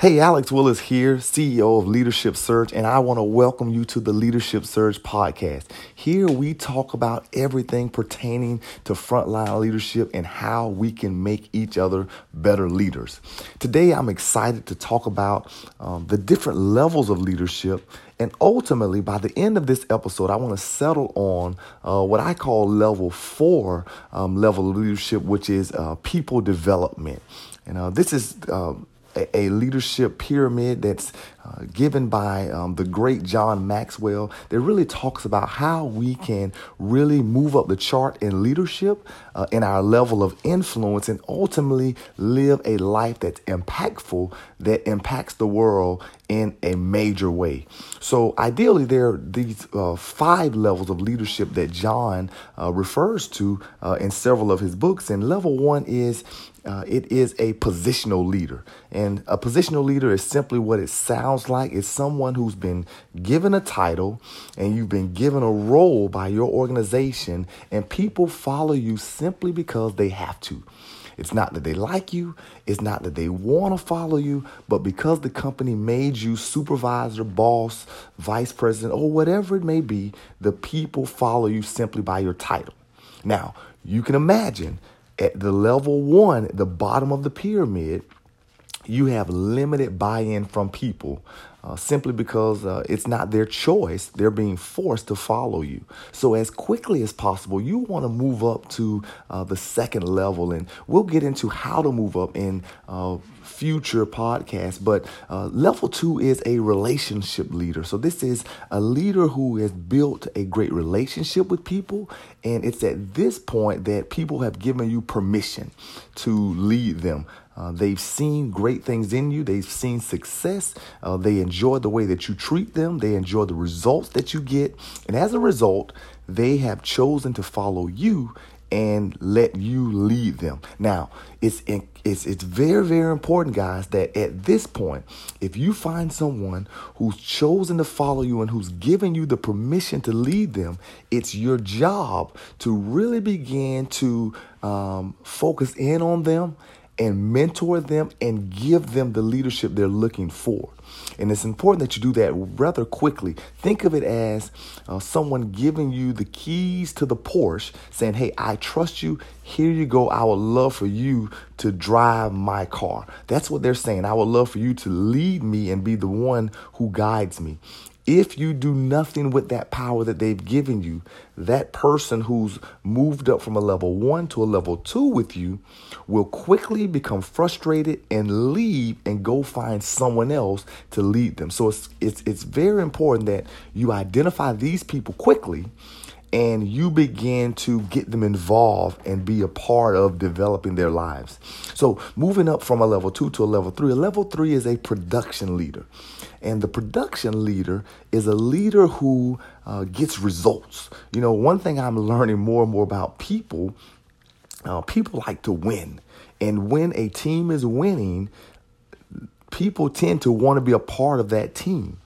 Hey, Alex Willis here, CEO of Leadership Surge, and I want to welcome you to the Leadership Surge podcast. Here we talk about everything pertaining to frontline leadership and how we can make each other better leaders. Today, I'm excited to talk about um, the different levels of leadership. And ultimately, by the end of this episode, I want to settle on uh, what I call level four um, level leadership, which is uh, people development. And uh, this is um, a, leadership pyramid that's uh, given by um, the great John Maxwell that really talks about how we can really move up the chart in leadership, uh, in our level of influence, and ultimately live a life that's impactful, that impacts the world in a major way. So, ideally, there are these uh, five levels of leadership that John uh, refers to uh, in several of his books. And level one is uh, it is a positional leader. And a positional leader is simply what it sounds like. It's someone who's been given a title and you've been given a role by your organization, and people follow you simply because they have to. It's not that they like you, it's not that they want to follow you, but because the company made you supervisor, boss, vice president, or whatever it may be, the people follow you simply by your title. Now, you can imagine at the level one, the bottom of the pyramid, you have limited buy in from people uh, simply because uh, it's not their choice. They're being forced to follow you. So, as quickly as possible, you want to move up to uh, the second level. And we'll get into how to move up in uh, future podcasts. But uh, level two is a relationship leader. So, this is a leader who has built a great relationship with people. And it's at this point that people have given you permission to lead them. Uh, they've seen great things in you. They've seen success. Uh, they enjoy the way that you treat them. They enjoy the results that you get. And as a result, they have chosen to follow you and let you lead them. Now, it's it's it's very very important guys that at this point, if you find someone who's chosen to follow you and who's given you the permission to lead them, it's your job to really begin to um, focus in on them and mentor them and give them the leadership they're looking for. And it's important that you do that rather quickly. Think of it as uh, someone giving you the keys to the Porsche, saying, Hey, I trust you. Here you go. I would love for you to drive my car. That's what they're saying. I would love for you to lead me and be the one who guides me. If you do nothing with that power that they've given you, that person who's moved up from a level one to a level two with you will quickly become frustrated and leave and go find someone else to lead them. So it's it's it's very important that you identify these people quickly and you begin to get them involved and be a part of developing their lives. So, moving up from a level two to a level three, a level three is a production leader. And the production leader is a leader who uh, gets results. You know, one thing I'm learning more and more about people, uh, people like to win. And when a team is winning, people tend to want to be a part of that team.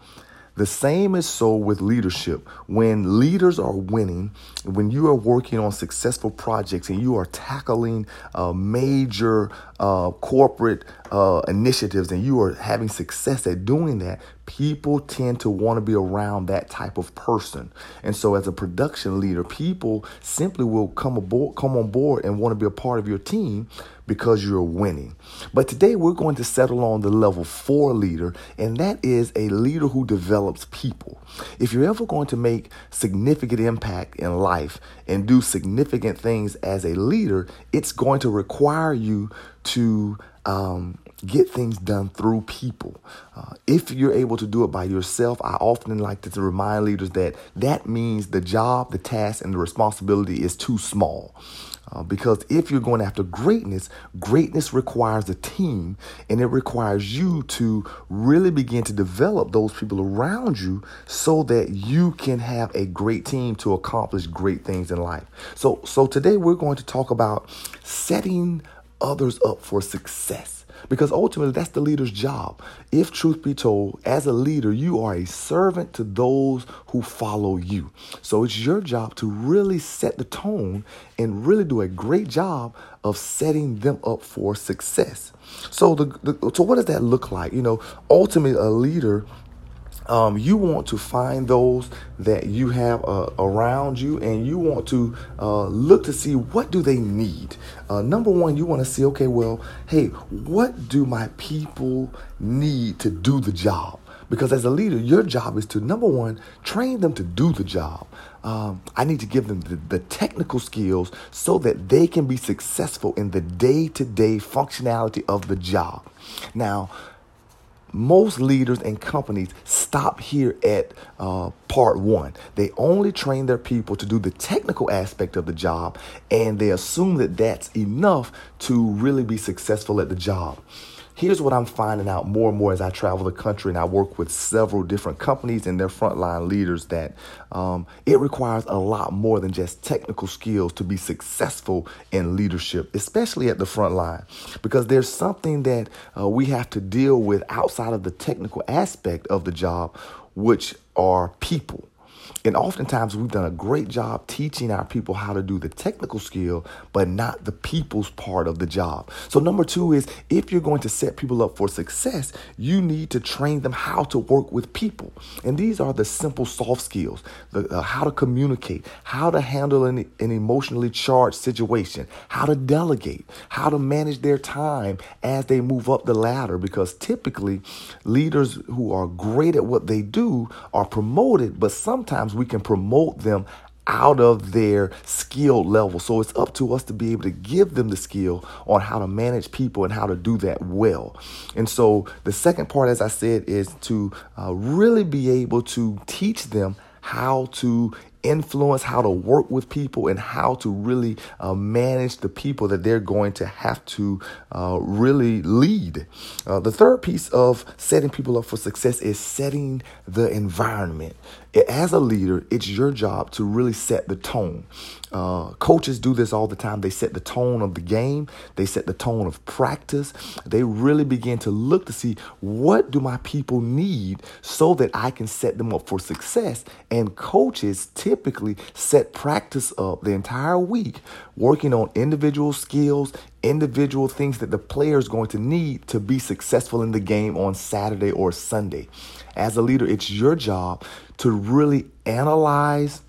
The same is so with leadership. When leaders are winning, when you are working on successful projects and you are tackling uh, major uh, corporate uh, initiatives and you are having success at doing that, people tend to want to be around that type of person. And so, as a production leader, people simply will come aboard, come on board, and want to be a part of your team because you're winning. But today we're going to settle on the level four leader, and that is a leader who develops people. If you're ever going to make significant impact in life and do significant things as a leader, it's going to require you to um, get things done through people. Uh, if you're able to do it by yourself, I often like to remind leaders that that means the job, the task, and the responsibility is too small. Uh, because if you're going after greatness, greatness requires a team and it requires you to really begin to develop those people around you so that you can have a great team to accomplish great things in life. So, so today we're going to talk about setting others up for success. Because ultimately that's the leader's job. If truth be told, as a leader, you are a servant to those who follow you. So it's your job to really set the tone and really do a great job of setting them up for success. So the, the so what does that look like? You know, ultimately a leader um, you want to find those that you have uh, around you and you want to uh, look to see what do they need. Uh, number one you want to see okay well hey what do my people need to do the job? Because as a leader your job is to number one train them to do the job. Um, i need to give them the, the technical skills so that they can be successful in the day-to-day functionality of the job. Now most leaders and companies stop here at uh, part one. They only train their people to do the technical aspect of the job, and they assume that that's enough to really be successful at the job. Here's what I'm finding out more and more as I travel the country and I work with several different companies and their frontline leaders that um, it requires a lot more than just technical skills to be successful in leadership, especially at the front line, because there's something that uh, we have to deal with outside of the technical aspect of the job, which are people. And oftentimes we've done a great job teaching our people how to do the technical skill, but not the people's part of the job. So, number two is if you're going to set people up for success, you need to train them how to work with people. And these are the simple soft skills the, uh, how to communicate, how to handle an, an emotionally charged situation, how to delegate, how to manage their time as they move up the ladder. Because typically, leaders who are great at what they do are promoted, but sometimes we can promote them out of their skill level. So it's up to us to be able to give them the skill on how to manage people and how to do that well. And so the second part, as I said, is to uh, really be able to teach them how to influence, how to work with people, and how to really uh, manage the people that they're going to have to uh, really lead. Uh, the third piece of setting people up for success is setting the environment. As a leader, it's your job to really set the tone. Uh, coaches do this all the time. They set the tone of the game. They set the tone of practice. They really begin to look to see what do my people need so that I can set them up for success. And coaches typically set practice up the entire week, working on individual skills, individual things that the player is going to need to be successful in the game on Saturday or Sunday. As a leader, it's your job to really analyze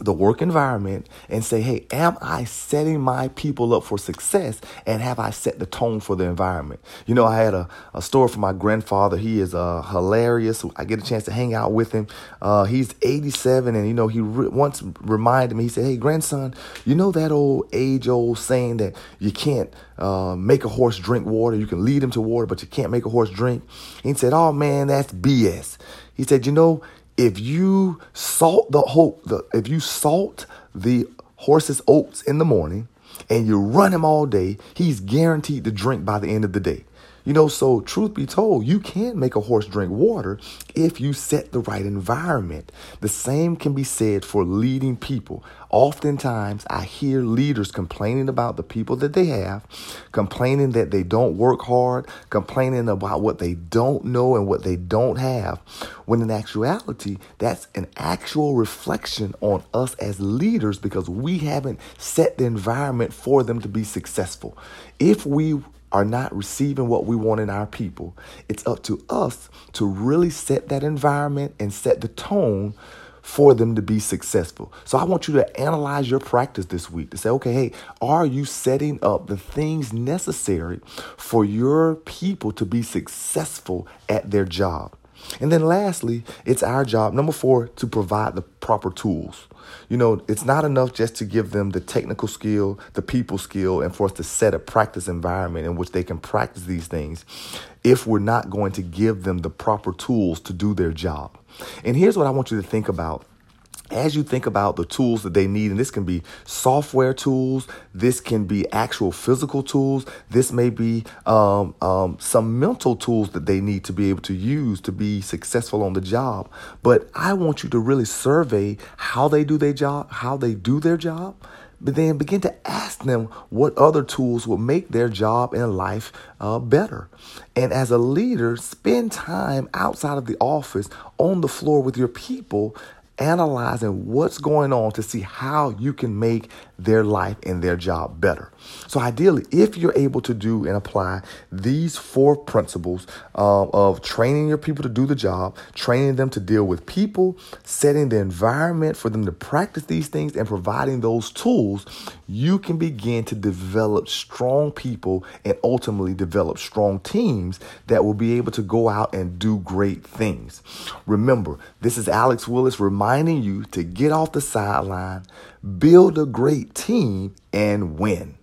the work environment and say, hey, am I setting my people up for success? And have I set the tone for the environment? You know, I had a, a story from my grandfather. He is uh, hilarious. I get a chance to hang out with him. Uh, he's 87, and, you know, he re- once reminded me, he said, hey, grandson, you know that old age old saying that you can't uh, make a horse drink water? You can lead him to water, but you can't make a horse drink? he said, oh, man, that's BS. He said, you know, if you salt the hope, the, if you salt the horse's oats in the morning and you run him all day, he's guaranteed to drink by the end of the day. You know, so truth be told, you can make a horse drink water if you set the right environment. The same can be said for leading people. Oftentimes, I hear leaders complaining about the people that they have, complaining that they don't work hard, complaining about what they don't know and what they don't have, when in actuality, that's an actual reflection on us as leaders because we haven't set the environment for them to be successful. If we are not receiving what we want in our people, it's up to us to really set that environment and set the tone for them to be successful. So I want you to analyze your practice this week to say, okay, hey, are you setting up the things necessary for your people to be successful at their job? And then lastly, it's our job, number four, to provide the proper tools. You know, it's not enough just to give them the technical skill, the people skill, and for us to set a practice environment in which they can practice these things if we're not going to give them the proper tools to do their job. And here's what I want you to think about as you think about the tools that they need, and this can be software tools, this can be actual physical tools, this may be um, um, some mental tools that they need to be able to use to be successful on the job. But I want you to really survey how they do their job, how they do their job, but then begin to ask them what other tools will make their job and life uh, better. And as a leader, spend time outside of the office on the floor with your people analyzing what's going on to see how you can make their life and their job better. So, ideally, if you're able to do and apply these four principles uh, of training your people to do the job, training them to deal with people, setting the environment for them to practice these things, and providing those tools, you can begin to develop strong people and ultimately develop strong teams that will be able to go out and do great things. Remember, this is Alex Willis reminding you to get off the sideline, build a great team, and win.